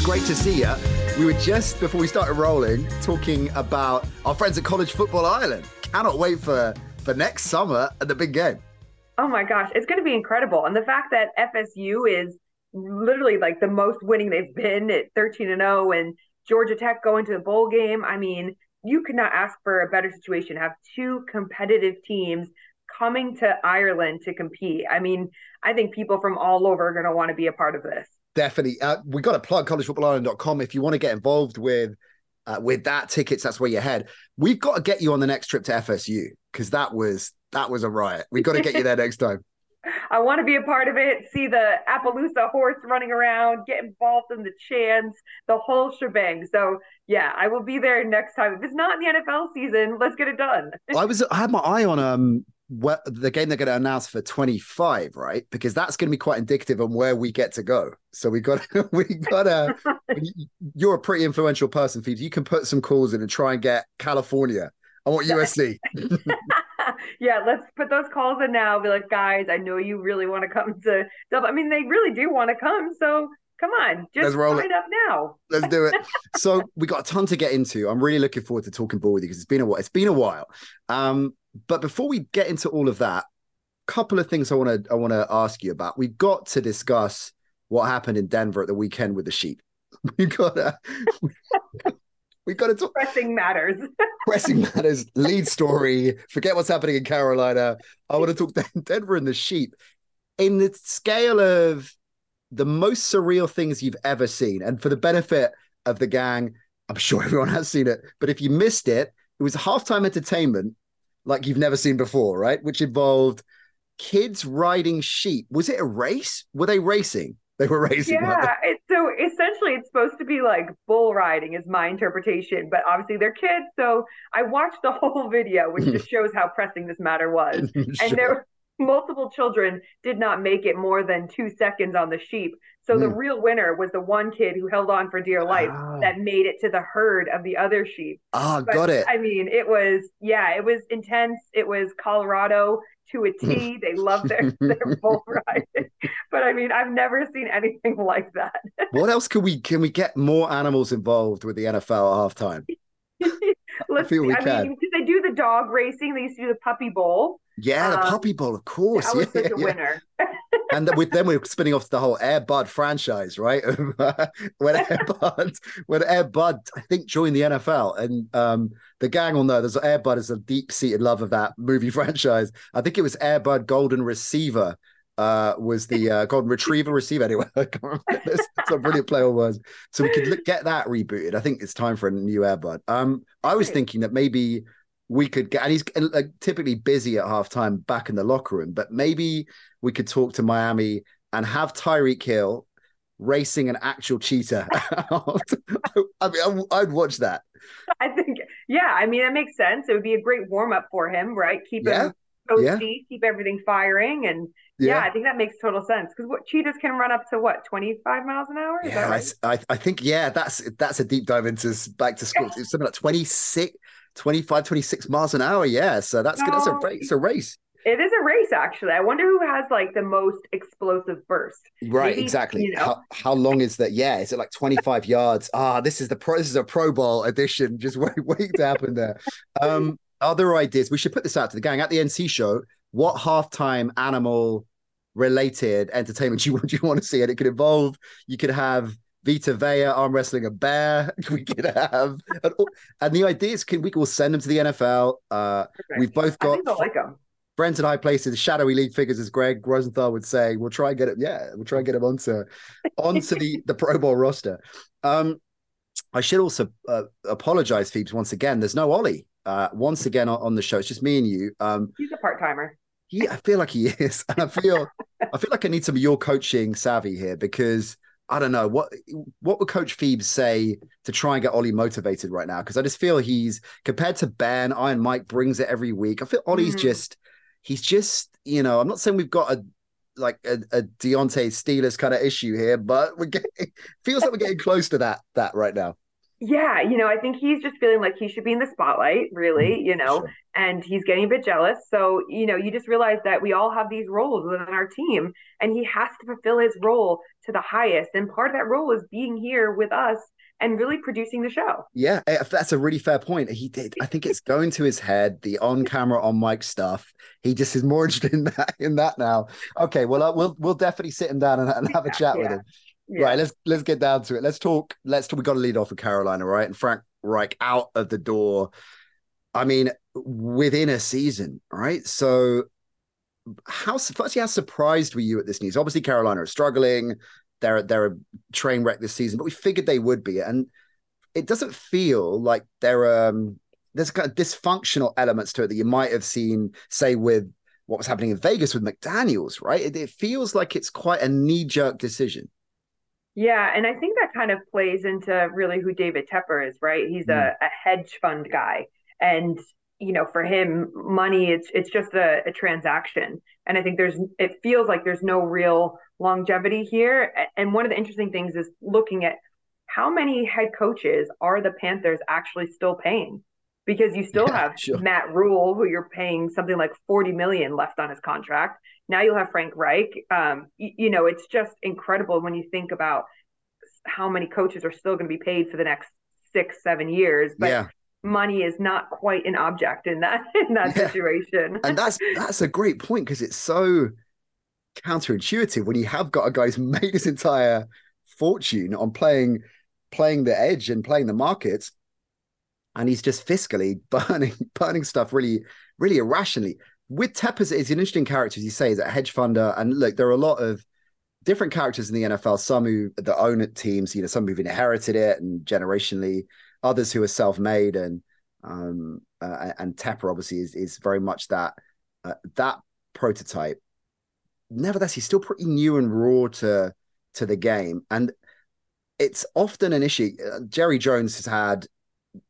Peeps, great to see you. We were just before we started rolling talking about our friends at College Football Ireland. Cannot wait for for next summer at the big game. Oh my gosh, it's going to be incredible. And the fact that FSU is literally like the most winning they've been at 13 and 0 and Georgia Tech going to the bowl game. I mean, you could not ask for a better situation. Have two competitive teams coming to Ireland to compete. I mean, I think people from all over are going to want to be a part of this. Definitely. Uh, we got to plug collegefootballireland.com if you want to get involved with uh, with that tickets. That's where you head. We've got to get you on the next trip to FSU because that was that was a riot. We've got to get you there next time. I want to be a part of it. See the Appaloosa horse running around, get involved in the chants, the whole shebang. So yeah, I will be there next time. If it's not in the NFL season, let's get it done. I was I had my eye on um what the game they're going to announce for 25 right? Because that's going to be quite indicative on where we get to go. So we got we got to you're a pretty influential person Phoebe. you can put some calls in and try and get california. I want usc yeah let's put those calls in now. Be like guys i know you really want to come to i mean they really do want to come so come on just let's roll it. up now. Let's do it. So we got a ton to get into. I'm really looking forward to talking ball with you because it's been a while it's been a while. Um but before we get into all of that, a couple of things I want to I want to ask you about. We've got to discuss what happened in Denver at the weekend with the sheep. We got to we got to talk pressing matters. pressing matters. Lead story. Forget what's happening in Carolina. I want to talk Denver and the sheep in the scale of the most surreal things you've ever seen. And for the benefit of the gang, I'm sure everyone has seen it. But if you missed it, it was halftime entertainment like you've never seen before, right? Which involved kids riding sheep. Was it a race? Were they racing? They were racing. Yeah. It, so essentially, it's supposed to be like bull riding, is my interpretation. But obviously, they're kids. So I watched the whole video, which hmm. just shows how pressing this matter was. sure. And there multiple children did not make it more than two seconds on the sheep. So mm. the hmm. real winner was the one kid who held on for dear life oh. that made it to the herd of the other sheep. Oh, but, got it. I mean, it was yeah, it was intense. It was Colorado to a T. they love their their bull ride. but I mean, I've never seen anything like that. what else can we can we get more animals involved with the NFL at halftime? Let's I feel we I can. Mean, they do the dog racing. They used to do the puppy bowl. Yeah, the um, Puppy Bowl, of course. Was yeah, such a yeah. winner. and with them, we're spinning off the whole Air Bud franchise, right? when Air Bud, when Air Bud, I think joined the NFL, and um, the gang will know there's Air Bud is a deep seated love of that movie franchise. I think it was Air Bud Golden Receiver. Uh, was the uh, golden retriever receiver anyway? That's, a brilliant play on words. So we could look, get that rebooted. I think it's time for a new Air Bud. Um, I was thinking that maybe we could get, and he's like typically busy at halftime back in the locker room, but maybe we could talk to Miami and have Tyreek Hill racing an actual cheetah. I mean, I'd watch that. I think, yeah, I mean, that makes sense. It would be a great warm up for him, right? Keep yeah. him yeah. keep everything firing, and yeah. yeah. I think that makes total sense because what cheetahs can run up to what twenty five miles an hour. Is yeah, right? I, I think yeah, that's that's a deep dive into back to school. It's something like twenty six 25, 26 miles an hour. Yeah. So that's good. That's a race. It's a race. It is a race, actually. I wonder who has like the most explosive burst. Right, Maybe, exactly. You know? how, how long is that? Yeah, is it like 25 yards? Ah, this is the pro this is a Pro Bowl edition. Just wait, wait to happen there. Um, other ideas. We should put this out to the gang at the NC show. What halftime animal related entertainment do you, do you want to see? And it could involve, you could have Vita Vea arm wrestling a bear. We could have, and, and the idea is, can we will send them to the NFL. Uh, we've both got. I like them. Friends in high places, shadowy league figures, as Greg Rosenthal would say. We'll try and get it. Yeah, we'll try and get him onto onto the the Pro Bowl roster. Um, I should also uh, apologize, Phoebes, once again. There's no Ollie uh, once again on, on, the show. It's just me and you. Um, He's a part timer. Yeah, I feel like he is, and I feel I feel like I need some of your coaching savvy here because I don't know what what would Coach Phoebes say to try and get Ollie motivated right now? Because I just feel he's compared to Ben, Iron Mike brings it every week. I feel Ollie's mm. just he's just you know I'm not saying we've got a like a, a Deontay Steelers kind of issue here, but we're getting feels like we're getting close to that that right now. Yeah, you know, I think he's just feeling like he should be in the spotlight, really, mm-hmm. you know, sure. and he's getting a bit jealous. So, you know, you just realize that we all have these roles within our team, and he has to fulfill his role to the highest. And part of that role is being here with us and really producing the show. Yeah, eh, that's a really fair point. He did. I think it's going to his head, the on camera, on mic stuff. He just is more interested in that in that now. Okay, well, uh, we'll we'll definitely sit him down and, and have a chat yeah. with him. Yeah. Right, let's let's get down to it. Let's talk. Let's talk. We got to lead off with Carolina, right? And Frank Reich out of the door. I mean, within a season, right? So, how firstly, how surprised were you at this news? Obviously, Carolina are struggling. They're they're a train wreck this season, but we figured they would be, and it doesn't feel like they're um there's kind of dysfunctional elements to it that you might have seen, say, with what was happening in Vegas with McDaniels, right? It, it feels like it's quite a knee jerk decision. Yeah, and I think that kind of plays into really who David Tepper is, right? He's mm. a, a, hedge fund guy, and you know, for him, money it's it's just a, a, transaction, and I think there's it feels like there's no real longevity here. And one of the interesting things is looking at how many head coaches are the Panthers actually still paying? Because you still yeah, have sure. Matt Rhule, who you're paying something like 40 million left on his contract. Now you'll have Frank Reich. Um, you, you know, it's just incredible when you think about how many coaches are still going to be paid for the next six, seven years. But yeah. money is not quite an object in that in that yeah. situation. and that's that's a great point because it's so counterintuitive when you have got a guy who's made his entire fortune on playing playing the edge and playing the markets and he's just fiscally burning burning stuff really really irrationally with Tepper's, it's an interesting character, as you say, he's a hedge funder. And look, there are a lot of different characters in the NFL, some who that own teams, you know, some who've inherited it and generationally, others who are self-made and um uh, and Tepper obviously is is very much that uh, that prototype. Nevertheless, he's still pretty new and raw to to the game, and it's often an issue. Uh, Jerry Jones has had,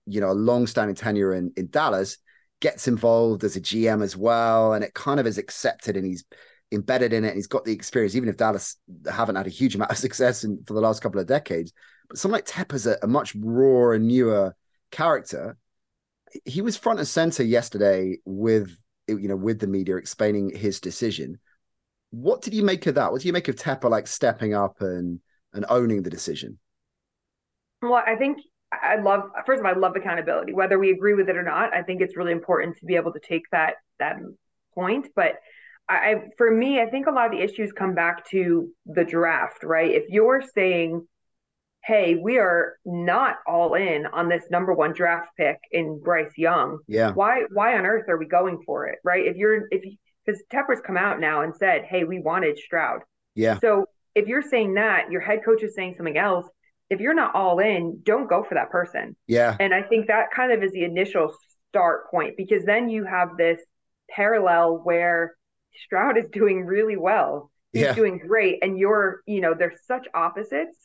you know, a long-standing tenure in in Dallas, gets involved as a GM as well, and it kind of is accepted, and he's embedded in it, and he's got the experience. Even if Dallas haven't had a huge amount of success in, for the last couple of decades, but someone like Tepper's a, a much rawer and newer character. He was front and center yesterday with you know with the media explaining his decision. What did you make of that? What do you make of Tepper like stepping up and and owning the decision? Well, I think I love first of all, I love accountability. Whether we agree with it or not, I think it's really important to be able to take that that point. But I, for me, I think a lot of the issues come back to the draft, right? If you're saying, "Hey, we are not all in on this number one draft pick in Bryce Young," yeah, why why on earth are we going for it, right? If you're if because Tepper's come out now and said, "Hey, we wanted Stroud," yeah. So if you're saying that, your head coach is saying something else if you're not all in, don't go for that person. Yeah. And I think that kind of is the initial start point because then you have this parallel where Stroud is doing really well. He's yeah. doing great. And you're, you know, there's such opposites.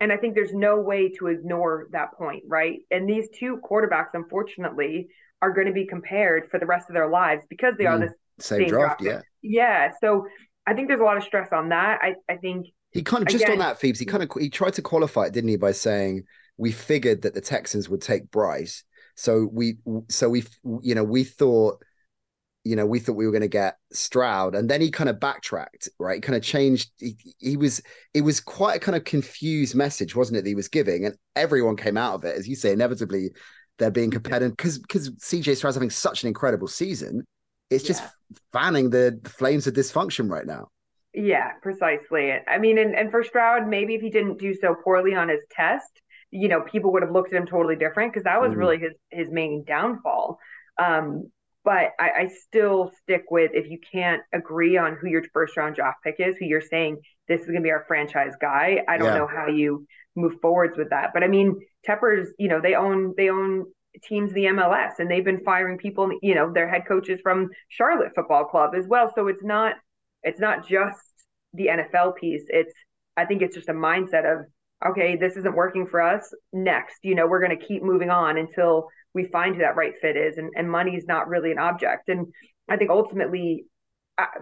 And I think there's no way to ignore that point, right? And these two quarterbacks, unfortunately, are going to be compared for the rest of their lives because they mm, are the same, same draft. draft. Yeah. Yeah. So I think there's a lot of stress on that. I, I think he kind of just Again, on that, Phoebes. He kind of he tried to qualify it, didn't he, by saying we figured that the Texans would take Bryce, so we so we you know we thought you know we thought we were going to get Stroud, and then he kind of backtracked, right? He kind of changed. He, he was it was quite a kind of confused message, wasn't it? That he was giving, and everyone came out of it, as you say, inevitably they're being competitive because because CJ Stroud's having such an incredible season. It's just yeah. fanning the, the flames of dysfunction right now. Yeah, precisely. I mean, and, and for Stroud, maybe if he didn't do so poorly on his test, you know, people would have looked at him totally different because that was mm-hmm. really his his main downfall. Um, But I, I, still stick with if you can't agree on who your first round draft pick is, who you're saying this is going to be our franchise guy. I don't yeah. know how you move forwards with that. But I mean, Tepper's, you know, they own they own teams the MLS and they've been firing people, you know, their head coaches from Charlotte Football Club as well. So it's not it's not just the NFL piece. It's I think it's just a mindset of okay, this isn't working for us. Next, you know, we're going to keep moving on until we find who that right fit is. And, and money is not really an object. And I think ultimately,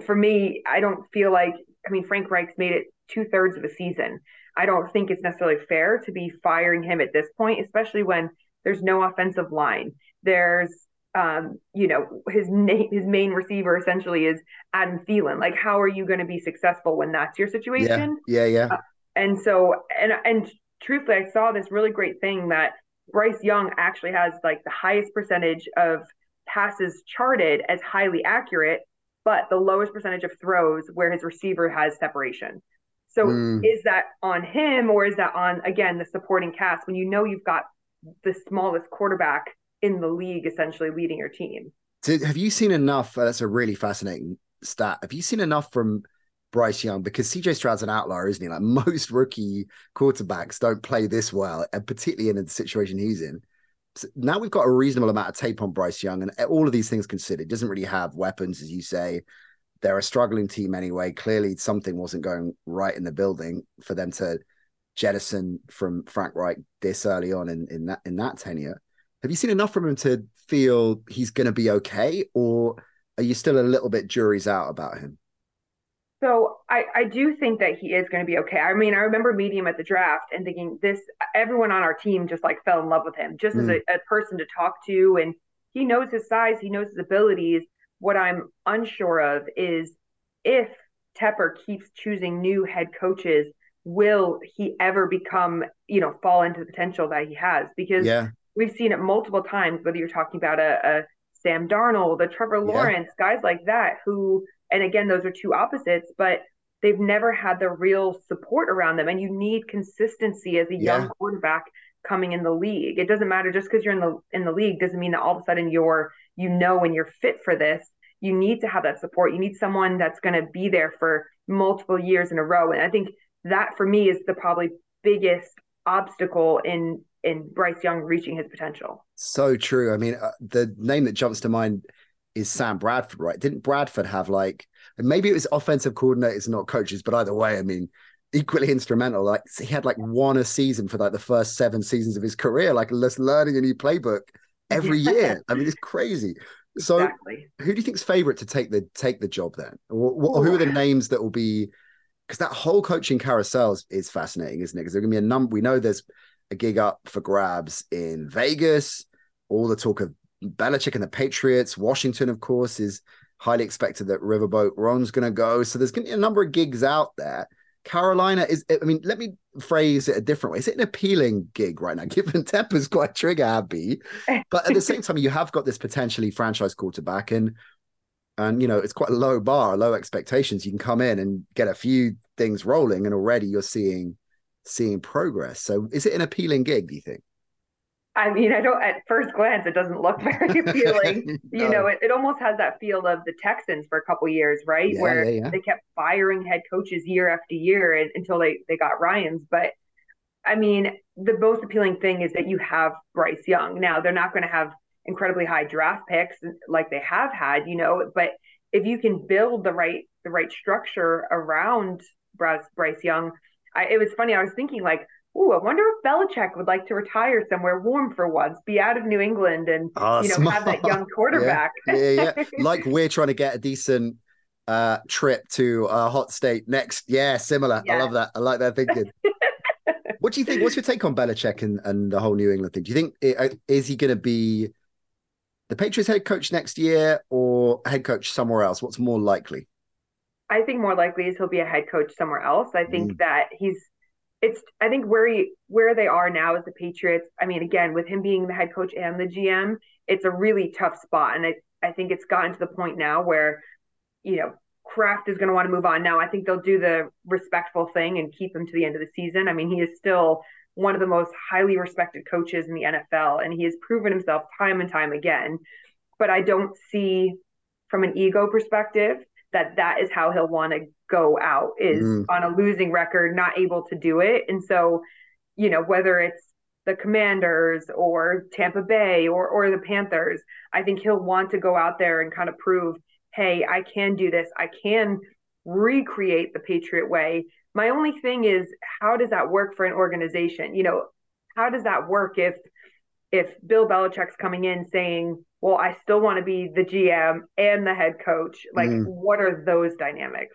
for me, I don't feel like, I mean, Frank Reich's made it two thirds of a season. I don't think it's necessarily fair to be firing him at this point, especially when there's no offensive line. There's, um, you know, his na- his main receiver essentially is Adam Thielen. Like, how are you going to be successful when that's your situation? Yeah, yeah. yeah. Uh, and so, and and truthfully, I saw this really great thing that Bryce Young actually has like the highest percentage of passes charted as highly accurate, but the lowest percentage of throws where his receiver has separation. So mm. is that on him or is that on again the supporting cast when you know you've got the smallest quarterback in the league essentially leading your team? have you seen enough? Uh, that's a really fascinating stat. Have you seen enough from Bryce Young because CJ Stroud's an outlier, isn't he? Like most rookie quarterbacks don't play this well, and particularly in the situation he's in. So now we've got a reasonable amount of tape on Bryce Young, and all of these things considered, doesn't really have weapons, as you say. They're a struggling team anyway. Clearly, something wasn't going right in the building for them to jettison from Frank Reich this early on in, in that in that tenure. Have you seen enough from him to feel he's going to be okay, or are you still a little bit jury's out about him? So I, I do think that he is going to be okay. I mean, I remember meeting him at the draft and thinking this, everyone on our team just like fell in love with him just mm. as a, a person to talk to. And he knows his size, he knows his abilities. What I'm unsure of is if Tepper keeps choosing new head coaches, will he ever become, you know, fall into the potential that he has? Because yeah. We've seen it multiple times, whether you're talking about a, a Sam Darnold, a Trevor Lawrence, yeah. guys like that who and again, those are two opposites, but they've never had the real support around them. And you need consistency as a yeah. young quarterback coming in the league. It doesn't matter just because you're in the in the league doesn't mean that all of a sudden you're you know when you're fit for this. You need to have that support. You need someone that's going to be there for multiple years in a row. And I think that for me is the probably biggest obstacle in in Bryce Young reaching his potential. So true. I mean, uh, the name that jumps to mind is Sam Bradford, right? Didn't Bradford have like maybe it was offensive coordinators, not coaches, but either way, I mean, equally instrumental. Like he had like one a season for like the first seven seasons of his career, like just learning a new playbook every year. I mean, it's crazy. So, exactly. who do you think's favorite to take the take the job then? Or, or who are the names that will be? Because that whole coaching carousel is, is fascinating, isn't it? Because there's gonna be a number. We know there's a gig up for grabs in Vegas. All the talk of Belichick and the Patriots. Washington, of course, is highly expected that Riverboat Ron's going to go. So there's going to be a number of gigs out there. Carolina is, I mean, let me phrase it a different way. Is it an appealing gig right now? Given Tepper's quite trigger happy, but at the same time, you have got this potentially franchise quarterback, and and you know it's quite a low bar, low expectations. You can come in and get a few things rolling, and already you're seeing seeing progress. So, is it an appealing gig? Do you think? I mean, I don't, at first glance, it doesn't look very appealing. no. You know, it, it almost has that feel of the Texans for a couple years, right? Yeah, Where yeah, yeah. they kept firing head coaches year after year and, until they, they got Ryans. But I mean, the most appealing thing is that you have Bryce Young. Now, they're not going to have incredibly high draft picks like they have had, you know, but if you can build the right, the right structure around Bryce, Bryce Young, I, it was funny. I was thinking like, Ooh, I wonder if Belichick would like to retire somewhere warm for once, be out of New England, and oh, you know smart. have that young quarterback. yeah, yeah, yeah. like we're trying to get a decent uh, trip to a hot state next. Yeah, similar. I love that. I like that thinking. what do you think? What's your take on Belichick and, and the whole New England thing? Do you think uh, is he going to be the Patriots head coach next year or head coach somewhere else? What's more likely? I think more likely is he'll be a head coach somewhere else. I think mm. that he's it's I think where he, where they are now as the Patriots. I mean, again, with him being the head coach and the GM, it's a really tough spot, and I I think it's gotten to the point now where, you know, Kraft is going to want to move on. Now, I think they'll do the respectful thing and keep him to the end of the season. I mean, he is still one of the most highly respected coaches in the NFL, and he has proven himself time and time again. but I don't see from an ego perspective that that is how he'll want to go out is mm. on a losing record, not able to do it. And so, you know, whether it's the Commanders or Tampa Bay or or the Panthers, I think he'll want to go out there and kind of prove, hey, I can do this. I can recreate the Patriot way. My only thing is how does that work for an organization? You know, how does that work if if Bill Belichick's coming in saying, "Well, I still want to be the GM and the head coach." Like, mm. what are those dynamics?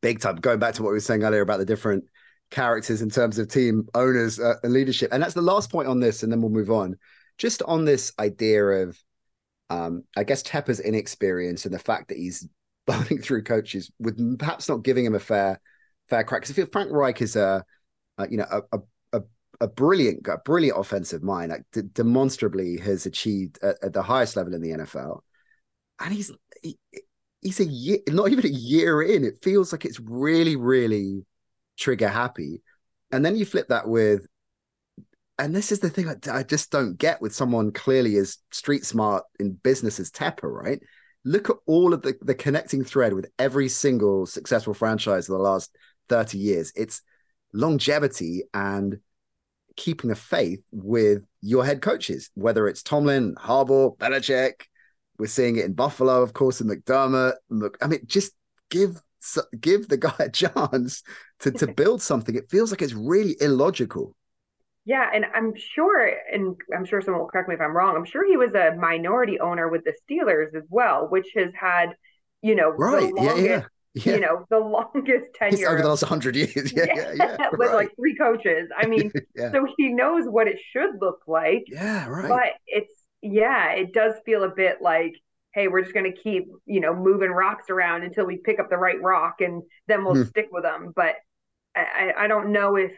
Big time. Going back to what we were saying earlier about the different characters in terms of team owners uh, and leadership, and that's the last point on this, and then we'll move on. Just on this idea of, um, I guess Tepper's inexperience and the fact that he's burning through coaches with perhaps not giving him a fair fair crack. Because I feel Frank Reich is a, a you know a, a a brilliant, a brilliant offensive mind, like de- demonstrably has achieved at, at, the highest level in the NFL, and he's he, he's a year, not even a year in. It feels like it's really, really trigger happy, and then you flip that with, and this is the thing I, I just don't get with someone clearly as street smart in business as Tepper, right? Look at all of the the connecting thread with every single successful franchise of the last thirty years. It's longevity and keeping the faith with your head coaches, whether it's Tomlin, Harbaugh, Belichick. We're seeing it in Buffalo, of course, in McDermott. Look, I mean, just give give the guy a chance to to build something. It feels like it's really illogical. Yeah, and I'm sure, and I'm sure someone will correct me if I'm wrong. I'm sure he was a minority owner with the Steelers as well, which has had, you know, right, yeah, yeah yeah. you know, the longest tenure over the last hundred years. Yeah, yeah, yeah. yeah with right. like three coaches. I mean, so he knows what it should look like. Yeah, right. But it's yeah, it does feel a bit like, hey, we're just gonna keep, you know, moving rocks around until we pick up the right rock and then we'll hmm. stick with them. But I, I don't know if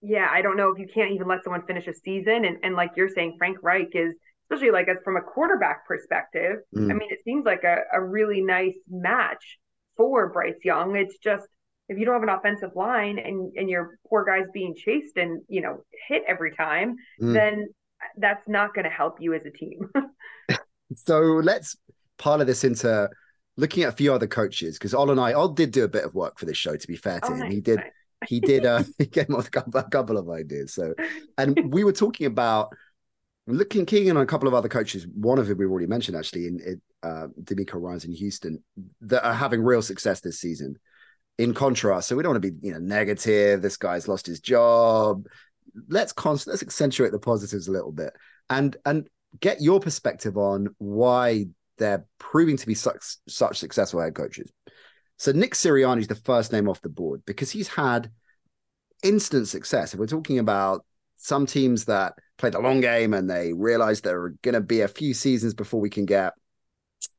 yeah, I don't know if you can't even let someone finish a season. And and like you're saying, Frank Reich is especially like as from a quarterback perspective, mm. I mean, it seems like a, a really nice match for Bryce Young. It's just if you don't have an offensive line and and your poor guys being chased and you know hit every time, mm. then that's not going to help you as a team. so let's of this into looking at a few other coaches because Ol and I, Ol did do a bit of work for this show. To be fair to oh, him, nice, he did. Nice. he did. Uh, he came up with a couple of ideas. So, and we were talking about looking keen on a couple of other coaches. One of them we've already mentioned actually in, in uh, DeMeco Ryans in Houston that are having real success this season. In contrast, so we don't want to be you know negative. This guy's lost his job. Let's const- let's accentuate the positives a little bit and and get your perspective on why they're proving to be such such successful head coaches. So Nick Sirianni is the first name off the board because he's had instant success. If we're talking about some teams that play the long game and they realize there are going to be a few seasons before we can get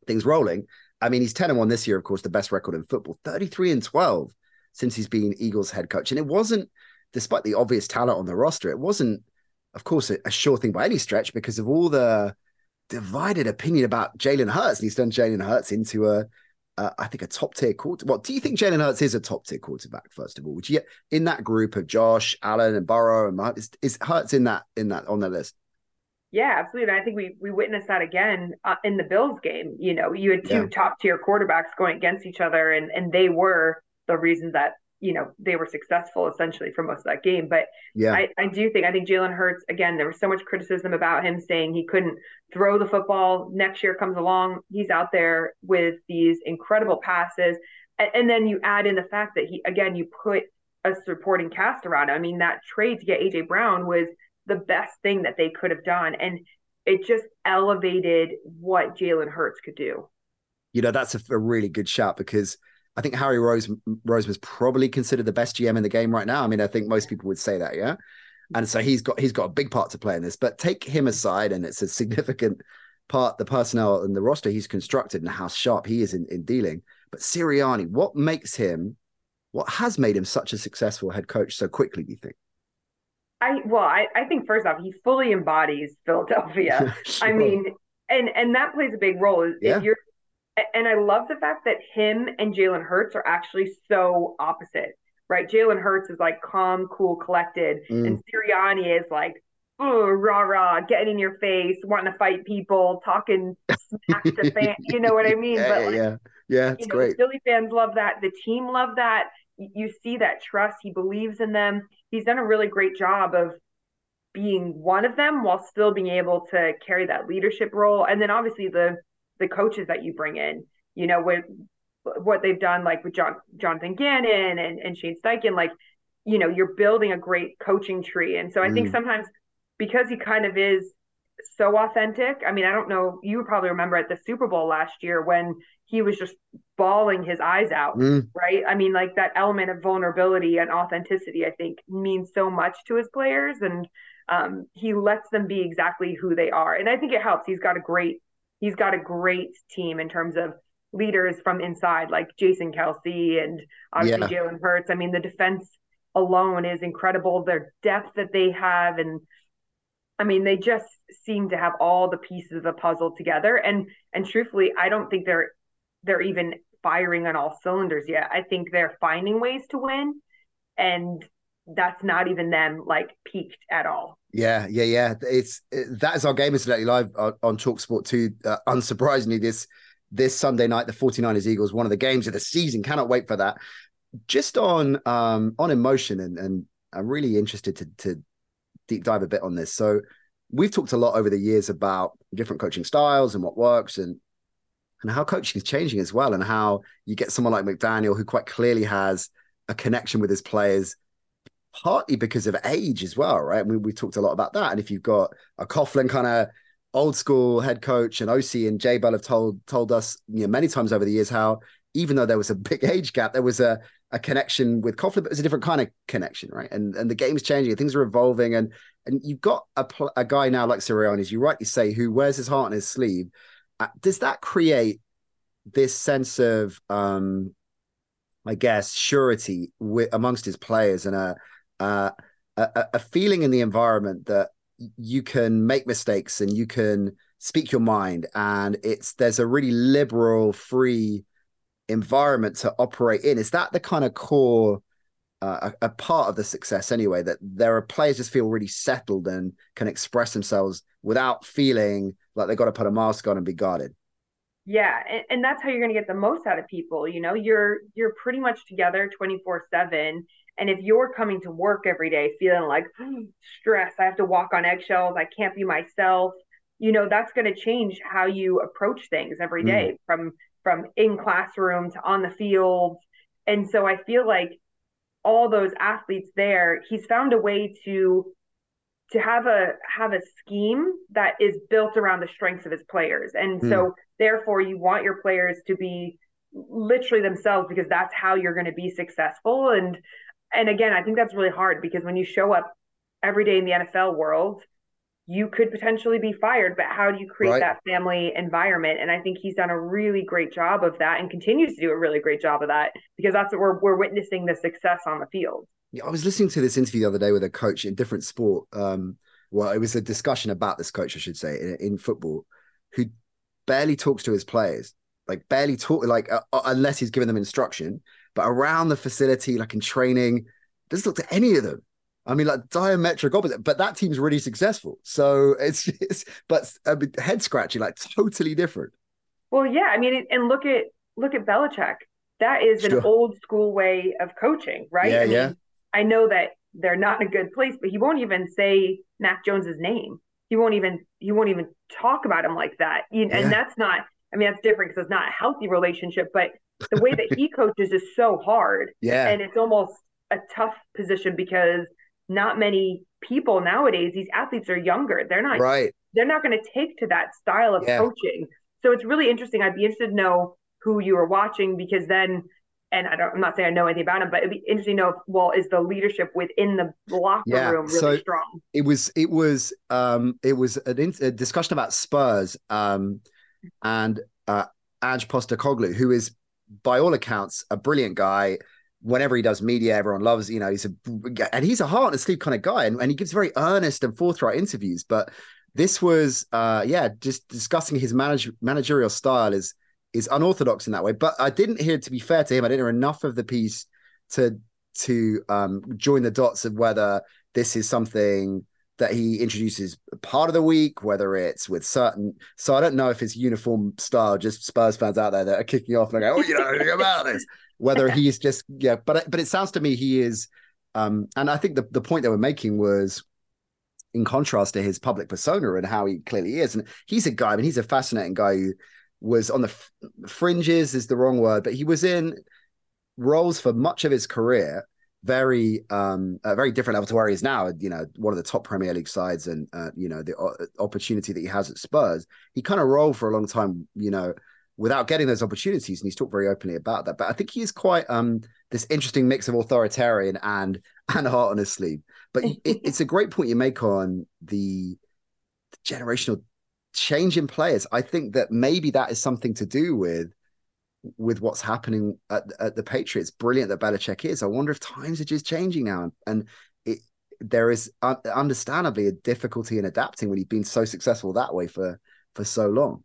things rolling. I mean, he's 10 and 1 this year, of course, the best record in football, 33 and 12 since he's been Eagles head coach. And it wasn't, despite the obvious talent on the roster, it wasn't, of course, a, a sure thing by any stretch because of all the divided opinion about Jalen Hurts. And he's turned Jalen Hurts into a, uh, I think, a top tier quarterback. What do you think Jalen Hurts is a top tier quarterback? First of all, would you in that group of Josh Allen and Burrow and Mahomes, is, is Hurts in that in that on the list? Yeah, absolutely. And I think we we witnessed that again uh, in the Bills game. You know, you had two yeah. top tier quarterbacks going against each other, and and they were the reason that you know they were successful essentially for most of that game. But yeah, I, I do think I think Jalen Hurts again. There was so much criticism about him saying he couldn't throw the football. Next year comes along, he's out there with these incredible passes, and, and then you add in the fact that he again you put a supporting cast around him. I mean, that trade to get AJ Brown was the best thing that they could have done. And it just elevated what Jalen Hurts could do. You know, that's a, a, really good shot because I think Harry Rose Rose was probably considered the best GM in the game right now. I mean, I think most people would say that, yeah. And so he's got he's got a big part to play in this. But take him aside, and it's a significant part the personnel and the roster he's constructed and how sharp he is in, in dealing. But Sirianni, what makes him, what has made him such a successful head coach so quickly? Do you think? I well, I, I think first off, he fully embodies Philadelphia. sure. I mean, and and that plays a big role. Yeah. If you're and I love the fact that him and Jalen Hurts are actually so opposite, right? Jalen Hurts is like calm, cool, collected, mm. and Sirianni is like oh, rah rah, getting in your face, wanting to fight people, talking smack to fans. You know what I mean? yeah, but yeah, like, yeah, yeah, it's you know, great. Philly fans love that. The team love that. You see that trust. He believes in them. He's done a really great job of being one of them while still being able to carry that leadership role. And then obviously the the coaches that you bring in, you know, with what they've done, like with John Jonathan Gannon and, and Shane Steichen, like, you know, you're building a great coaching tree. And so I mm. think sometimes because he kind of is so authentic. I mean, I don't know, you probably remember at the Super Bowl last year when he was just bawling his eyes out, mm. right? I mean, like that element of vulnerability and authenticity, I think means so much to his players. And um, he lets them be exactly who they are. And I think it helps. He's got a great, he's got a great team in terms of leaders from inside, like Jason Kelce and obviously yeah. Jalen Hurts. I mean, the defense alone is incredible. Their depth that they have, and I mean, they just seem to have all the pieces of the puzzle together. And and truthfully, I don't think they're they're even firing on all cylinders yet. I think they're finding ways to win, and that's not even them like peaked at all. Yeah, yeah, yeah. It's it, that is our game is incidentally live on, on Talk Sport 2. Uh, unsurprisingly, this this Sunday night, the 49ers Eagles, one of the games of the season. Cannot wait for that. Just on um on emotion, and and I'm really interested to to deep dive a bit on this. So we've talked a lot over the years about different coaching styles and what works and and how coaching is changing as well, and how you get someone like McDaniel who quite clearly has a connection with his players, partly because of age as well, right? we we talked a lot about that. And if you've got a Coughlin kind of old school head coach and OC and Jay Bell have told told us you know many times over the years how even though there was a big age gap, there was a a connection with Coughlin, but it's a different kind of connection, right? And and the game's changing, things are evolving, and and you've got a a guy now like Sirianni, as you rightly say, who wears his heart on his sleeve. Uh, does that create this sense of, um, I guess, surety amongst his players and a, a a feeling in the environment that you can make mistakes and you can speak your mind. And it's there's a really liberal free environment to operate in. Is that the kind of core uh, a, a, part of the success anyway that there are players just feel really settled and can express themselves without feeling like they've got to put a mask on and be guarded? Yeah and, and that's how you're going to get the most out of people you know? You're you're pretty much together 24 7 and if you're coming to work every day feeling like oh, stress, I have to walk on eggshells, I can't be myself, you know, that's going to change how you approach things every day mm. from from in classroom to on the field. And so I feel like all those athletes there, he's found a way to to have a have a scheme that is built around the strengths of his players. And mm. so therefore you want your players to be literally themselves because that's how you're going to be successful and and again, I think that's really hard because when you show up every day in the NFL world, you could potentially be fired, but how do you create right. that family environment? And I think he's done a really great job of that and continues to do a really great job of that because that's what we're, we're witnessing the success on the field. Yeah, I was listening to this interview the other day with a coach in different sport. Um, well, it was a discussion about this coach, I should say, in, in football, who barely talks to his players, like barely talk, like uh, uh unless he's giving them instruction but around the facility, like in training, doesn't look to any of them. I mean, like diametric opposite, but that team's really successful. So it's, it's but I mean, uh, head scratching, like totally different. Well, yeah, I mean, and look at look at Belichick. That is an old school way of coaching, right? Yeah, I mean, yeah. I know that they're not in a good place, but he won't even say Mac Jones's name. He won't even he won't even talk about him like that. And yeah. that's not. I mean, that's different because it's not a healthy relationship. But the way that he coaches is so hard. Yeah. And it's almost a tough position because not many people nowadays, these athletes are younger. They're not right. They're not going to take to that style of yeah. coaching. So it's really interesting. I'd be interested to know who you are watching because then and I don't, I'm not saying I know anything about him, but it'd be interesting to know if, well, is the leadership within the locker yeah, room really so strong? It was, it was, um, it was a discussion about Spurs, um, and uh, Ange Postecoglou, who is by all accounts, a brilliant guy. Whenever he does media, everyone loves. You know, he's a and he's a heart and sleep kind of guy, and, and he gives very earnest and forthright interviews. But this was, uh, yeah, just discussing his manage, managerial style is is unorthodox in that way. But I didn't hear, to be fair to him, I didn't hear enough of the piece to to um, join the dots of whether this is something that he introduces part of the week, whether it's with certain. So I don't know if his uniform style, just Spurs fans out there that are kicking off and go, "Oh, you know anything about this?" Whether he's just yeah, but but it sounds to me he is, um, and I think the the point they were making was in contrast to his public persona and how he clearly is, and he's a guy. I mean, he's a fascinating guy who was on the fringes is the wrong word, but he was in roles for much of his career very um a very different level to where he is now. You know one of the top premier league sides and uh, you know the uh, opportunity that he has at spurs. He kind of rolled for a long time you know without getting those opportunities and he's talked very openly about that. But i think he is quite um this interesting mix of authoritarian and and heart on his sleeve but it, it's a great point you make on the generational change in players. I think that maybe that is something to do with with what's happening at, at the Patriots. Brilliant that Belichick is. I wonder if times are just changing now, and it, there is uh, understandably a difficulty in adapting when you've been so successful that way for for so long.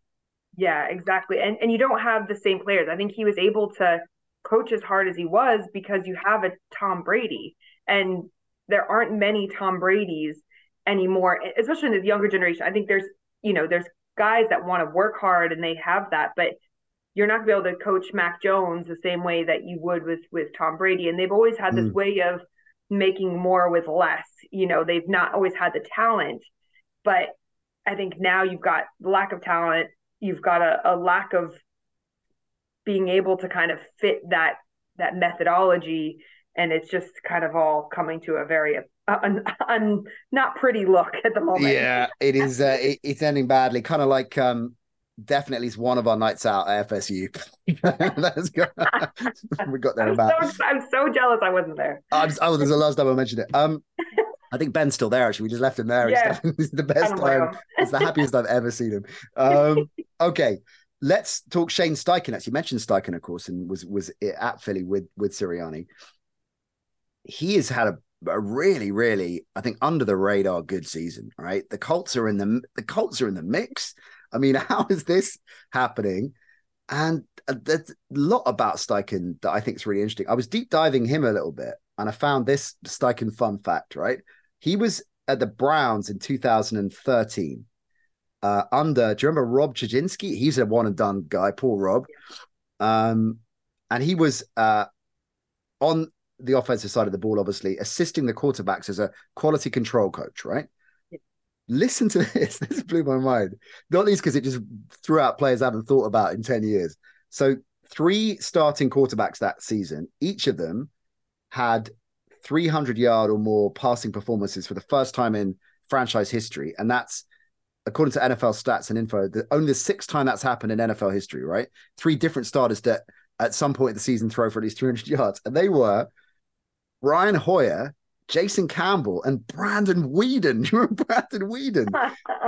Yeah, exactly. And and you don't have the same players. I think he was able to coach as hard as he was because you have a Tom Brady, and there aren't many Tom Brady's anymore, especially in the younger generation. I think there's you know there's guys that want to work hard and they have that, but you're not going to be able to coach Mac Jones the same way that you would with with Tom Brady. And they've always had this mm. way of making more with less. You know, they've not always had the talent, but I think now you've got lack of talent. You've got a, a lack of being able to kind of fit that that methodology, and it's just kind of all coming to a very un, un, not pretty look at the moment. Yeah, it is. Uh, it, it's ending badly. Kind of like um, definitely is one of our nights out at FSU. Let's go. we got there I'm about. So, I'm so jealous I wasn't there. I'm, oh, there's the last time I mentioned it. Um, I think Ben's still there. Actually, we just left him there. Yeah. It's the best time. it's the happiest I've ever seen him. Um, okay, let's talk Shane Steichen. Actually, you mentioned Steichen, of course, and was was at Philly with with Sirianni. He has had a a really, really, I think, under the radar good season. Right, the Colts are in the the Colts are in the mix. I mean, how is this happening? And uh, there's a lot about Steichen that I think is really interesting. I was deep diving him a little bit, and I found this Steichen fun fact. Right, he was at the Browns in 2013 uh, under. Do you remember Rob Chudzinski? He's a one and done guy, poor Rob. Um, and he was uh, on the offensive side of the ball, obviously assisting the quarterbacks as a quality control coach. Right listen to this. This blew my mind. Not least because it just threw out players I haven't thought about in 10 years. So, three starting quarterbacks that season, each of them had 300 yard or more passing performances for the first time in franchise history. And that's, according to NFL stats and info, the, only the sixth time that's happened in NFL history, right? Three different starters that at some point in the season throw for at least 300 yards. And they were Brian Hoyer, Jason Campbell and Brandon Weeden. You remember Brandon Weeden?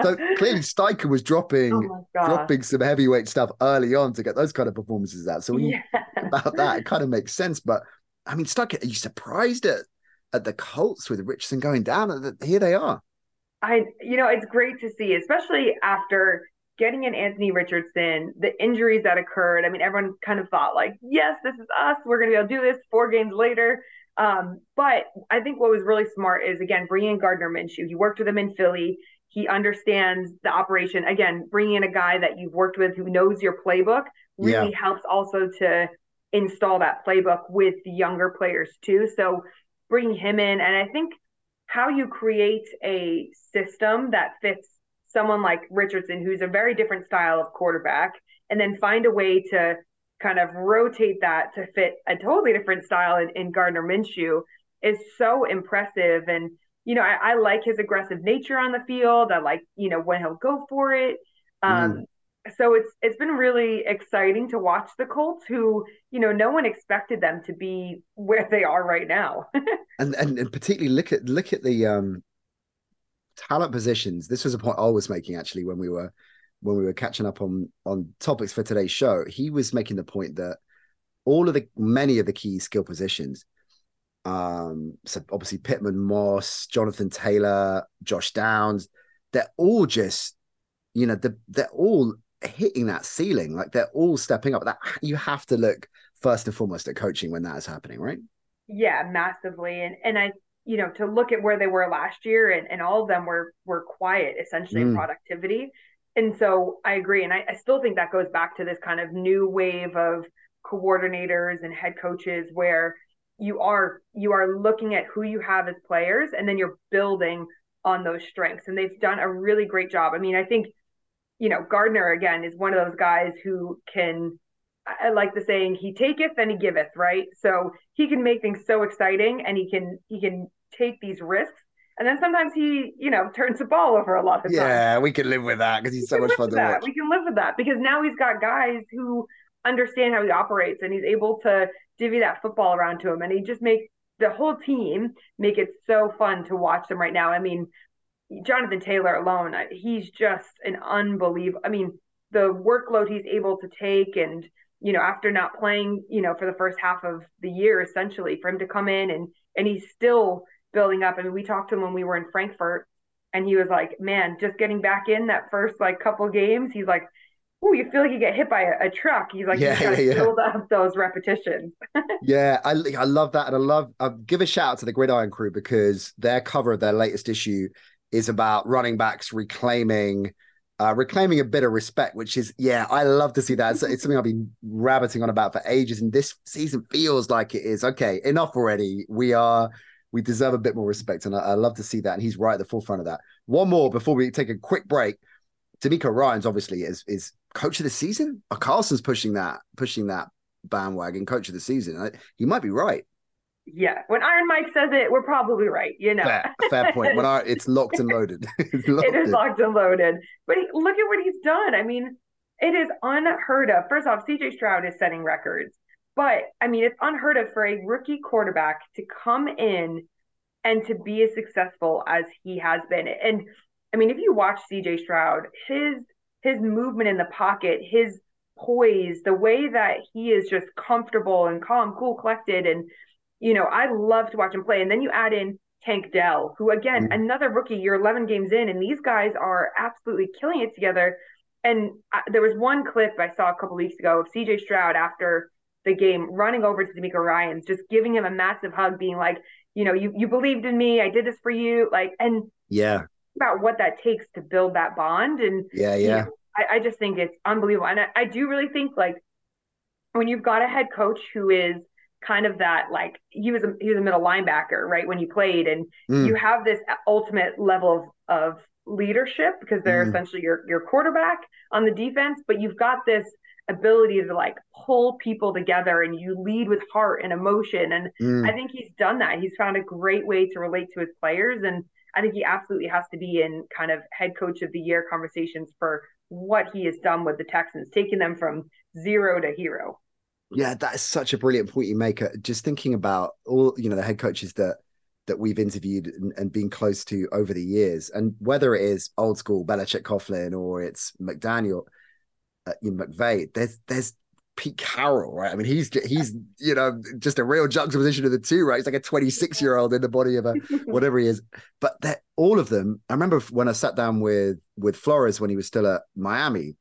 so clearly Steichen was dropping oh dropping some heavyweight stuff early on to get those kind of performances out. So when yeah. you think about that, it kind of makes sense. But I mean, Steichen, are you surprised at at the Colts with Richardson going down? Here they are. I, you know, it's great to see, especially after getting in Anthony Richardson, the injuries that occurred. I mean, everyone kind of thought like, yes, this is us. We're going to be able to do this four games later. Um, but I think what was really smart is again bringing in Gardner Minshew. He worked with him in Philly. He understands the operation. Again, bringing in a guy that you've worked with who knows your playbook really yeah. helps also to install that playbook with the younger players too. So bringing him in, and I think how you create a system that fits someone like Richardson, who's a very different style of quarterback, and then find a way to kind of rotate that to fit a totally different style in, in Gardner Minshew is so impressive. And, you know, I, I, like his aggressive nature on the field. I like, you know, when he'll go for it. Um, mm. So it's it's been really exciting to watch the Colts, who you know no one expected them to be where they are right now. and, and and particularly look at look at the um, talent positions. This was a point I was making actually when we were when we were catching up on on topics for today's show, he was making the point that all of the many of the key skill positions, um, so obviously Pittman, Moss, Jonathan Taylor, Josh Downs, they're all just, you know, they're, they're all hitting that ceiling. Like they're all stepping up. That you have to look first and foremost at coaching when that is happening, right? Yeah, massively. And and I you know, to look at where they were last year and, and all of them were were quiet essentially mm. in productivity. And so I agree. And I, I still think that goes back to this kind of new wave of coordinators and head coaches where you are you are looking at who you have as players and then you're building on those strengths and they've done a really great job i mean i think you know gardner again is one of those guys who can I like the saying he taketh and he giveth, right? So he can make things so exciting and he can he can take these risks. And then sometimes he, you know, turns the ball over a lot of yeah, times. Yeah, we can live with that because he's so much fun to that. watch. We can live with that because now he's got guys who understand how he operates and he's able to divvy that football around to him and he just makes the whole team make it so fun to watch them right now. I mean, Jonathan Taylor alone, uh, he's just an unbelievable. I mean, the workload he's able to take and you know after not playing you know for the first half of the year essentially for him to come in and and he's still building up i mean we talked to him when we were in frankfurt and he was like man just getting back in that first like couple games he's like oh, you feel like you get hit by a, a truck. He's like, yeah, you yeah, yeah. build up those repetitions. yeah, I, I love that. And I love, I give a shout out to the Gridiron crew because their cover of their latest issue is about running backs reclaiming. Uh, reclaiming a bit of respect, which is, yeah, I love to see that. It's, it's something I've been rabbiting on about for ages, and this season feels like it is. Okay, enough already. We are, we deserve a bit more respect, and I, I love to see that. And he's right at the forefront of that. One more before we take a quick break. DeMeco Ryans obviously is is coach of the season? Oh, Carlson's pushing that, pushing that bandwagon, coach of the season. He might be right. Yeah, when Iron Mike says it, we're probably right. You know, fair, fair point. When I, it's locked and loaded. it's locked it is locked and loaded. But he, look at what he's done. I mean, it is unheard of. First off, CJ Stroud is setting records, but I mean, it's unheard of for a rookie quarterback to come in and to be as successful as he has been. And I mean, if you watch CJ Stroud, his his movement in the pocket, his poise, the way that he is just comfortable and calm, cool, collected. And, you know, I love to watch him play. And then you add in Tank Dell, who, again, mm-hmm. another rookie, you're 11 games in, and these guys are absolutely killing it together. And I, there was one clip I saw a couple weeks ago of CJ Stroud after the game running over to DeMeco Ryans, just giving him a massive hug, being like, you know, you, you believed in me. I did this for you. Like, and yeah, about what that takes to build that bond. And yeah, yeah, you know, I, I, just think it's unbelievable. And I, I do really think like when you've got a head coach who is kind of that like he was a he was a middle linebacker right when he played and mm. you have this ultimate level of, of leadership because they're mm. essentially your your quarterback on the defense but you've got this ability to like pull people together and you lead with heart and emotion and mm. i think he's done that he's found a great way to relate to his players and I think he absolutely has to be in kind of head coach of the year conversations for what he has done with the Texans, taking them from zero to hero. Yeah, that is such a brilliant point you make. Uh, just thinking about all you know the head coaches that that we've interviewed and, and been close to over the years, and whether it is old school Belichick Coughlin or it's McDaniel, uh, McVay, there's there's Pete Carroll, right? I mean, he's he's you know just a real juxtaposition of the two, right? He's like a 26 year old in the body of a whatever he is. But that all of them. I remember when I sat down with with Flores when he was still at Miami.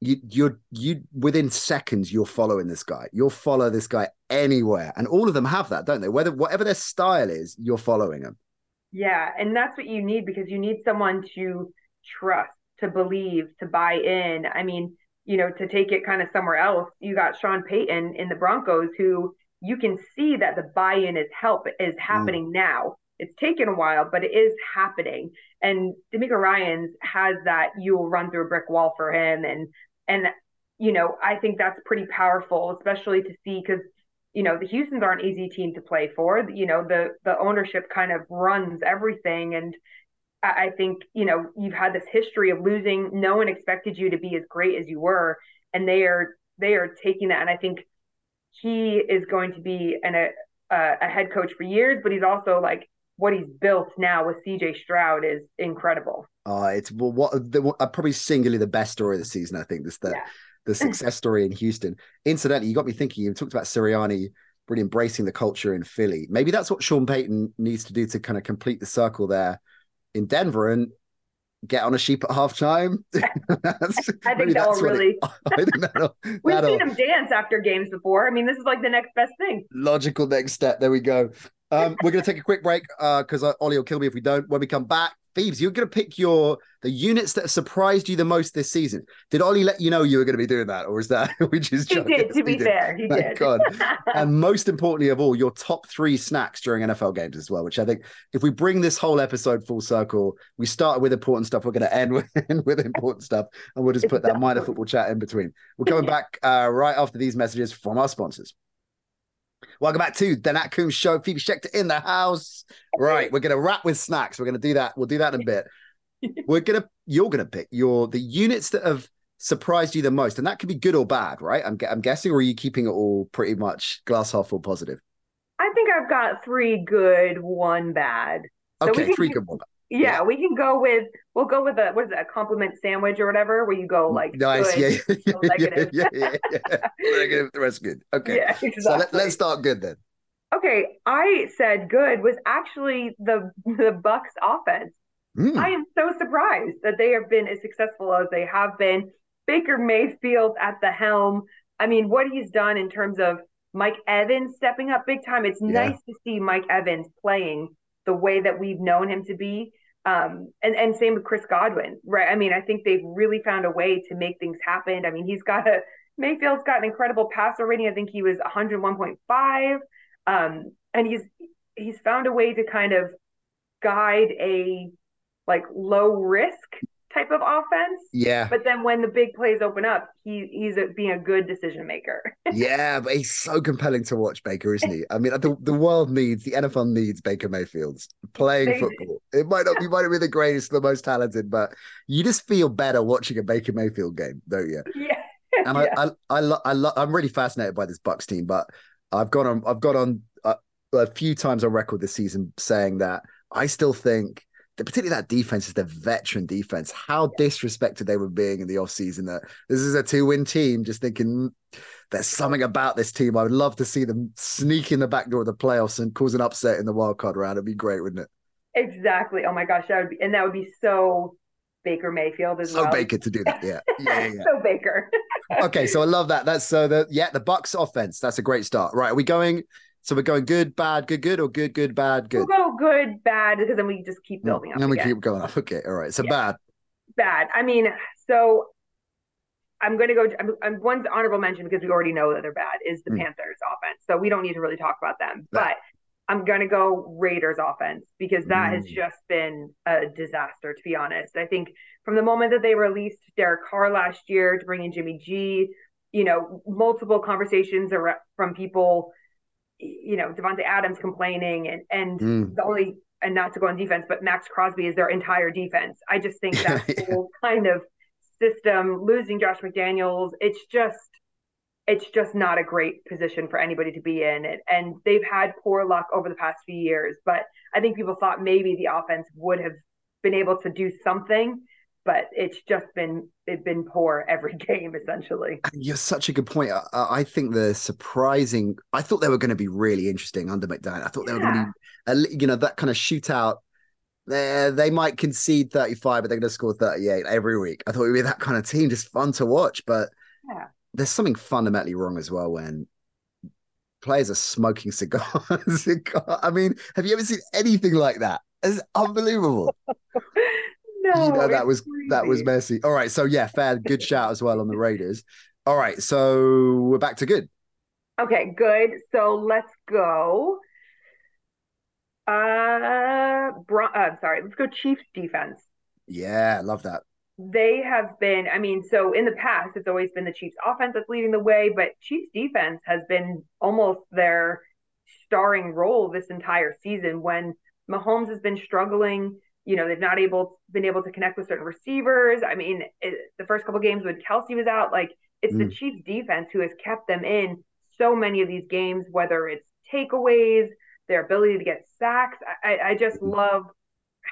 You you're you within seconds you're following this guy. You'll follow this guy anywhere, and all of them have that, don't they? Whether whatever their style is, you're following them. Yeah, and that's what you need because you need someone to trust, to believe, to buy in. I mean you know, to take it kind of somewhere else, you got Sean Payton in the Broncos, who you can see that the buy-in is help is mm. happening mm. now. It's taken a while, but it is happening. And DeMeco Ryans has that you will run through a brick wall for him. And and you know, I think that's pretty powerful, especially to see because you know the Houston's aren't easy team to play for. You know, the the ownership kind of runs everything, and I think, you know, you've had this history of losing. No one expected you to be as great as you were. And they are they are taking that. And I think he is going to be an, a, a head coach for years, but he's also like what he's built now with CJ Stroud is incredible. Uh, it's well, what the, uh, probably singularly the best story of the season. I think this the yeah. the success story in Houston. Incidentally, you got me thinking. You talked about Sirianni really embracing the culture in Philly. Maybe that's what Sean Payton needs to do to kind of complete the circle there in Denver and get on a sheep at half time. I think that'll really. It, I think that'll, We've that'll, seen him dance after games before. I mean, this is like the next best thing. Logical next step. There we go. Um, we're going to take a quick break because uh, Ollie will kill me if we don't. When we come back, Phoebes, you're going to pick your the units that surprised you the most this season. Did Ollie let you know you were going to be doing that, or is that which is just he did? To be did. fair, he Thank did. God. and most importantly of all, your top three snacks during NFL games as well. Which I think, if we bring this whole episode full circle, we started with important stuff. We're going to end with, with important stuff, and we'll just put that minor football chat in between. We're coming back uh, right after these messages from our sponsors. Welcome back to the Nat Coombs Show. Phoebe Schecter in the house. Right, we're gonna wrap with snacks. We're gonna do that. We'll do that in a bit. We're gonna, you're gonna pick your the units that have surprised you the most, and that could be good or bad, right? I'm, I'm guessing, or are you keeping it all pretty much glass half full positive? I think I've got three good, one bad. So okay, three good, one bad. Yeah, yeah, we can go with we'll go with a what is it, a compliment sandwich or whatever, where you go like nice, good, yeah, yeah, negative. yeah, yeah, yeah, negative, the rest good. Okay, yeah, exactly. so let, let's start good then. Okay, I said good was actually the the Bucks offense. Mm. I am so surprised that they have been as successful as they have been. Baker Mayfield at the helm. I mean, what he's done in terms of Mike Evans stepping up big time. It's yeah. nice to see Mike Evans playing the way that we've known him to be. Um, and, and same with Chris Godwin, right? I mean, I think they've really found a way to make things happen. I mean, he's got a Mayfield's got an incredible passer rating. I think he was 101.5. Um, and he's he's found a way to kind of guide a like low risk type of offense. Yeah. But then when the big plays open up, he he's a, being a good decision maker. yeah, but he's so compelling to watch, Baker, isn't he? I mean, the, the world needs the NFL needs Baker Mayfield's playing football. It might not be might not be the greatest, the most talented, but you just feel better watching a Baker Mayfield game, don't you? Yeah. And yeah. I I I, lo- I lo- I'm really fascinated by this Bucks team, but I've gone on I've got on uh, a few times on record this season saying that I still think particularly that defense is the veteran defense. How disrespected they were being in the offseason that this is a two-win team, just thinking mm, there's something about this team. I would love to see them sneak in the back door of the playoffs and cause an upset in the wild card round. It'd be great, wouldn't it? Exactly. Oh my gosh, that would be and that would be so Baker Mayfield as so well. So Baker to do that. Yeah. Yeah. yeah, yeah. so Baker. okay, so I love that. That's so the yeah, the Bucks offense. That's a great start. Right. Are we going so we're going good, bad, good, good, or good, good, bad, good. We'll go good, bad, because then we just keep building up. And then we again. keep going up. Okay, all right. So yeah. bad. Bad. I mean, so I'm going to go. I'm, I'm one's honorable mention because we already know that they're bad is the mm. Panthers offense. So we don't need to really talk about them. Bad. But I'm going to go Raiders offense because that mm. has just been a disaster, to be honest. I think from the moment that they released Derek Carr last year to bring in Jimmy G, you know, multiple conversations from people you know, Davante Adams complaining and and mm. the only and not to go on defense, but Maxx Crosby is their entire defense. I just think that yeah. whole kind of system, losing Josh McDaniels, it's just it's just not a great position for anybody to be in. And, and they've had poor luck over the past few years, but I think people thought maybe the offense would have been able to do something but it's just been it's been poor every game essentially. You're such a good point. I, I think the surprising. I thought they were going to be really interesting under McDaniel. I thought they yeah. were going to be, you know, that kind of shootout. They they might concede 35, but they're going to score 38 every week. I thought it would be that kind of team, just fun to watch. But yeah. there's something fundamentally wrong as well when players are smoking cigars. I mean, have you ever seen anything like that? It's unbelievable. No, you know that was crazy. that was messy. All right, so yeah, fair, good shout as well on the Raiders. All right, so we're back to good. Okay, good. So let's go. Uh, Bron- uh sorry, let's go Chiefs defense. Yeah, love that. They have been, I mean, so in the past, it's always been the Chiefs offense that's leading the way, but Chiefs defense has been almost their starring role this entire season when Mahomes has been struggling you know they've not able been able to connect with certain receivers. I mean, it, the first couple games when Kelce was out, like it's mm. the Chiefs defense who has kept them in so many of these games, whether it's takeaways, their ability to get sacks. I, I just mm. love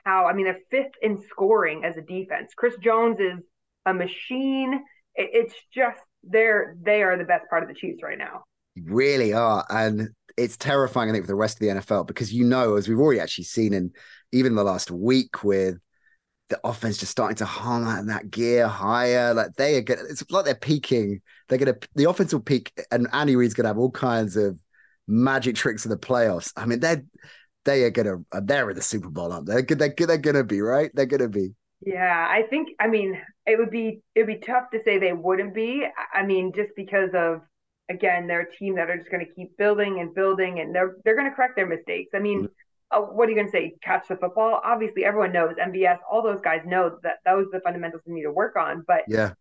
how I mean they're fifth in scoring as a defense. Chris Jones is a machine. It, it's just they're they are the best part of the Chiefs right now. Really are, and it's terrifying. I think for the rest of the NFL because you know, as we've already actually seen in even the last week with the offense just starting to hum that gear higher. Like they are going it's like they're peaking. They're gonna the offense will peak and Andy Reid's gonna have all kinds of magic tricks in the playoffs. I mean, they're they are gonna they're in the Super Bowl, aren't they? They're, they're, they're gonna be right. They're gonna be. Yeah, I think. I mean, it would be it would be tough to say they wouldn't be. I mean, just because of again, they're a team that are just going to keep building and building, and they're they're going to correct their mistakes. I mean, mm-hmm. uh, what are you going to say? Catch the football? Obviously, everyone knows MVS. All those guys know that those are the fundamentals we need to work on. But yeah,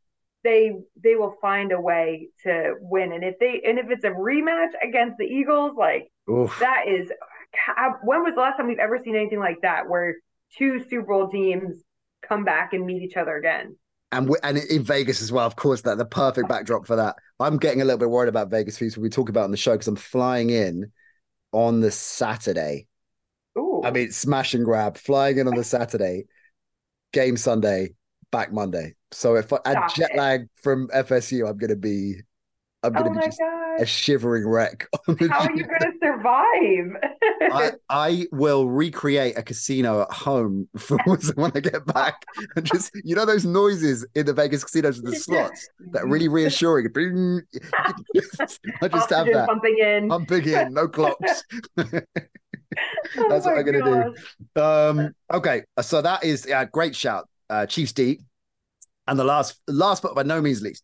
they they will find a way to win. And if they and if it's a rematch against the Eagles, like Oof. that is when was the last time we've ever seen anything like that where two Super Bowl teams come back and meet each other again? And we, and in Vegas as well, of course, that the perfect backdrop for that. I'm getting a little bit worried about Vegas fees when we talk about on the show because I'm flying in on the Saturday. Ooh. I mean, smash and grab, flying in on the Saturday, game Sunday, back Monday. So if I jet it. lag from FSU, I'm gonna be I'm gonna oh be just gosh. a shivering wreck. How are you gonna survive? I, I will recreate a casino at home for when I get back. And just you know those noises in the Vegas casinos with the slots that are really reassuring. I just have that pumping in. Pumping in, no clocks. That's oh what I'm gonna gosh. do. Um, okay, so that is yeah, great shout, uh, Chiefs D. And the last, last but by no means least.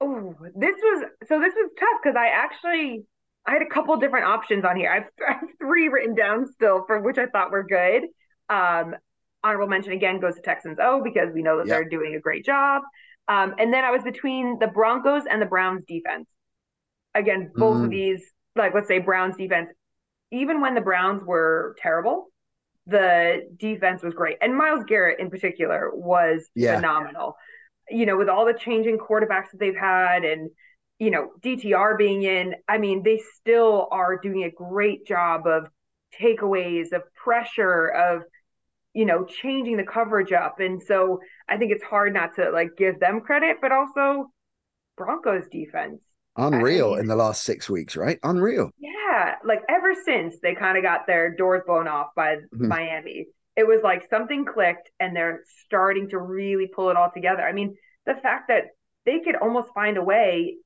Oh, this was so. This was tough because I actually I had a couple different options on here. I've, I have three written down still for which I thought were good. Um, honorable mention again goes to Texans O because we know that yep. they're doing a great job. Um, and then I was between the Broncos and the Browns defense. Again, both mm. of these, like let's say Browns defense, even when the Browns were terrible, the defense was great. And Myles Garrett in particular was yeah. phenomenal. You know, with all the changing quarterbacks that they've had and you know, DTR being in, I mean, they still are doing a great job of takeaways, of pressure, of, you know, changing the coverage up. And so I think it's hard not to like give them credit, but also Broncos defense. Unreal I mean, in the last six weeks, right? Unreal. Yeah. Like ever since they kind of got their doors blown off by mm-hmm. Miami, it was like something clicked and they're starting to really pull it all together. I mean, the fact that they could almost find a way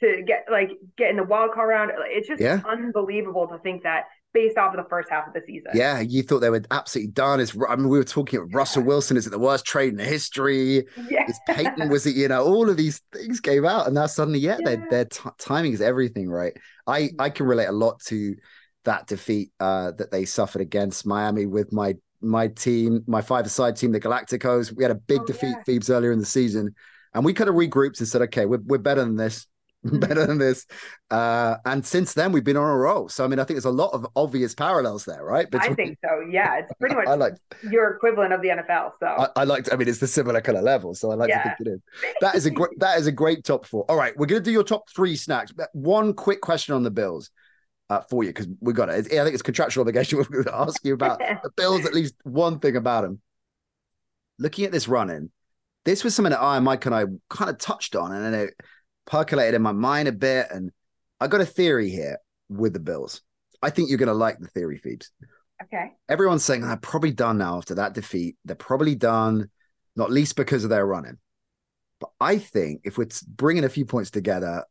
to get like get in the wild card round. It's just yeah. unbelievable to think that based off of the first half of the season. Yeah, you thought they were absolutely done. As I mean, we were talking about Russell Wilson. Is it the worst trade in history? Yeah. Is Peyton was it? You know, all of these things came out, and now suddenly, yeah, yeah. their their t- timing is everything, right? I I can relate a lot to that defeat uh, that they suffered against Miami with my my team, my five-a-side team, the Galacticos. We had a big oh, defeat, yeah. Phoebes, earlier in the season, and we could have regrouped and said, okay, we're we're better than this. better than this. Uh, and since then, we've been on a roll. So, I mean, I think there's a lot of obvious parallels there, right? Between... I think so. Yeah. It's pretty much I like your equivalent of the NFL. So, I, I like, to, I mean, it's the similar kind of level. So, I like yeah. to think it is. That is a great, that is a great top four. All right. We're going to do your top three snacks. One quick question on the Bills. Uh, for you because we got it. I think it's contractual obligation. We're going to ask you about the Bills. At least one thing about them. Looking at this running, this was something that I and Mike and I kind of touched on, and it percolated in my mind a bit. And I got a theory here with the Bills. I think you're going to like the theory, Phoebes. Okay. Everyone's saying they're probably done now after that defeat. They're probably done, not least because of their running. But I think if we're bringing a few points together,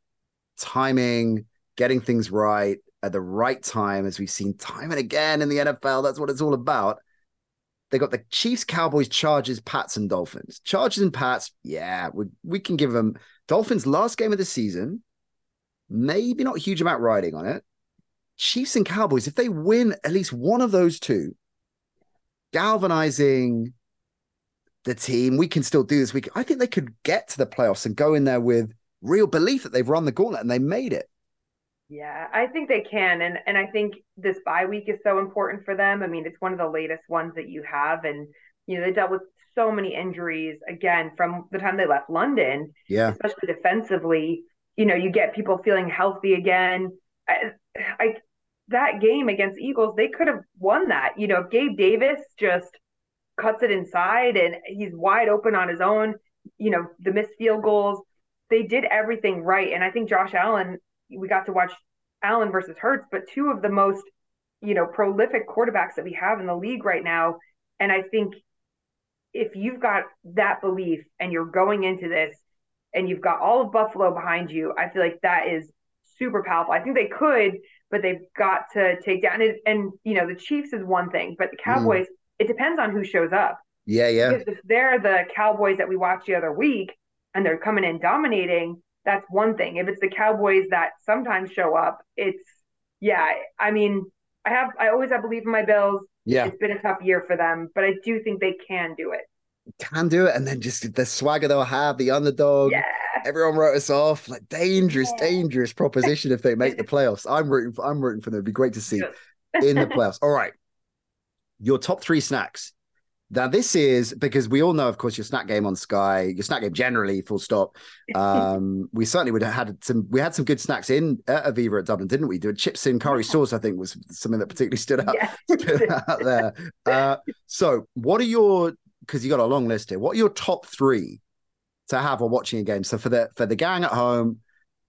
timing, getting things right at the right time, as we've seen time and again in the NFL, that's what it's all about. They got the Chiefs, Cowboys, Chargers, Pats, and Dolphins. Chargers and Pats, yeah, we, we can give them Dolphins last game of the season, maybe not a huge amount riding on it. Chiefs and Cowboys, if they win at least one of those two, galvanizing the team, we can still do this. We can, I think they could get to the playoffs and go in there with real belief that they've run the gauntlet and they made it. Yeah, I think they can, and and I think this bye week is so important for them. I mean, it's one of the latest ones that you have, and you know they dealt with so many injuries again from the time they left London. Yeah. Especially defensively. You know, you get people feeling healthy again. I, I that game against Eagles, they could have won that. You know, if Gabe Davis just cuts it inside and he's wide open on his own, you know, the missed field goals, they did everything right. And I think Josh Allen, we got to watch Allen versus Hurts, but two of the most, you know, prolific quarterbacks that we have in the league right now. And I think if you've got that belief and you're going into this and you've got all of Buffalo behind you, I feel like that is super powerful. I think they could but they've got to take down and, and you know the Chiefs is one thing, but the mm. Cowboys mm. it depends on who shows up. Yeah, yeah. Because if they're the Cowboys that we watched the other week and they're coming in dominating, that's one thing. If it's the Cowboys that sometimes show up, it's yeah. I mean, I have I always have belief in my Bills. Yeah, it's been a tough year for them, but I do think they can do it. Can do it, and then just the swagger they'll have, the underdog. Yeah. Everyone wrote us off like dangerous, yeah. dangerous proposition if they make the playoffs. I'm rooting for. I'm rooting for them. It'd be great to see in the playoffs. All right, your top three snacks now, this is because we all know, of course, your snack game on Sky, your snack game generally, full stop. Um, we certainly would have had some, we had some good snacks in at Aviva at Dublin, didn't we? Doing chips in curry sauce, I think, was something that particularly stood out, stood out there. Uh, so, what are your, because you got a long list here, what are your top three to have while watching a game? So, for the, for the gang at home,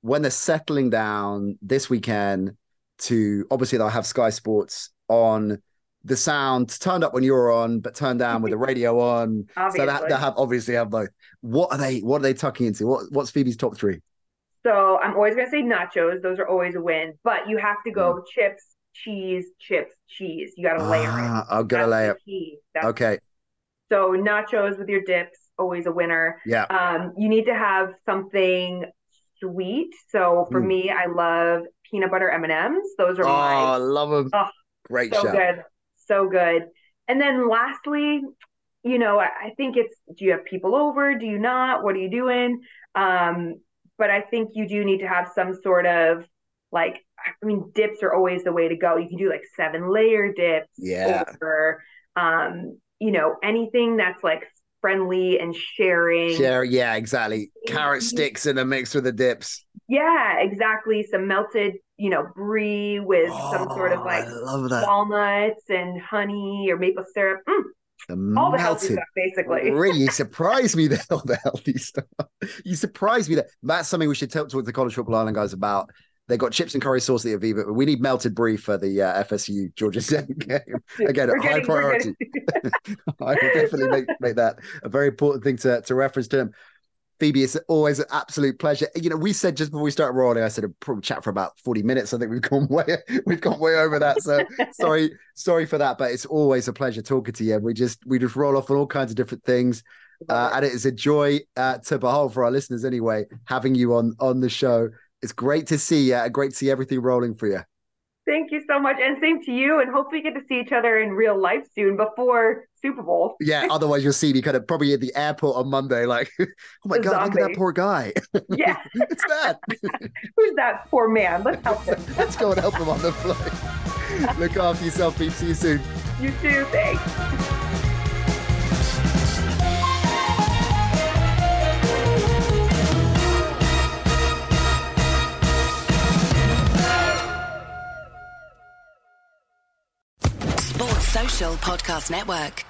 when they're settling down this weekend, to obviously they'll have Sky Sports on the sound turned up when you're on, but turned down with the radio on. so they, they have obviously have both. What are they? What are they tucking into? What What's Phoebe's top three? So I'm always gonna say nachos. Those are always a win, but you have to go mm. chips, cheese, chips, cheese. You got to layer ah, it. I'll gotta layer. Okay. So nachos with your dips, always a winner. Yeah. Um, you need to have something sweet. So for mm. me, I love peanut butter M and M's. Those are oh, my. Oh, love them. Oh, Great so show. good so good. And then lastly, you know, I, I think it's do you have people over? Do you not? What are you doing? Um, but I think you do need to have some sort of like I mean, dips are always the way to go. You can do like seven layer dips. Yeah. Or, um, you know, anything that's like friendly and sharing. Share, yeah, exactly. Carrot sticks in a mix with the dips. Yeah, exactly. Some melted you know, brie with oh, some sort of oh, like walnuts and honey or maple syrup. Mm. The all the healthy stuff, basically. really, you surprised me there. All the healthy stuff. You surprised me there. That's something we should talk to the College Football Ireland guys about. They got chips and curry sauce at the Aviva, but we need melted brie for the uh, FSU Georgia Tech game. Again, high priority. I will definitely make, make that a very important thing to, to reference to them. Phoebe, it's always an absolute pleasure. You know, we said just before we started rolling, I said I'd probably chat for about 40 minutes. I think we've gone way we've gone way over that. So sorry, sorry for that. But it's always a pleasure talking to you. We just we just roll off on all kinds of different things. Uh, and it is a joy uh, to behold for our listeners anyway, having you on on the show. It's great to see you. Great to see everything rolling for you. Thank you so much. And same to you. And hopefully get to see each other in real life soon before Super Bowl. Yeah. Otherwise you'll see me kind of probably at the airport on Monday, like, oh my God, zombie. look at that poor guy. Yeah. it's that. Who's that poor man? Let's help him. Let's go and help him on the flight. look after yourself, Pete. See you soon. You too. Thanks. Podcast Network.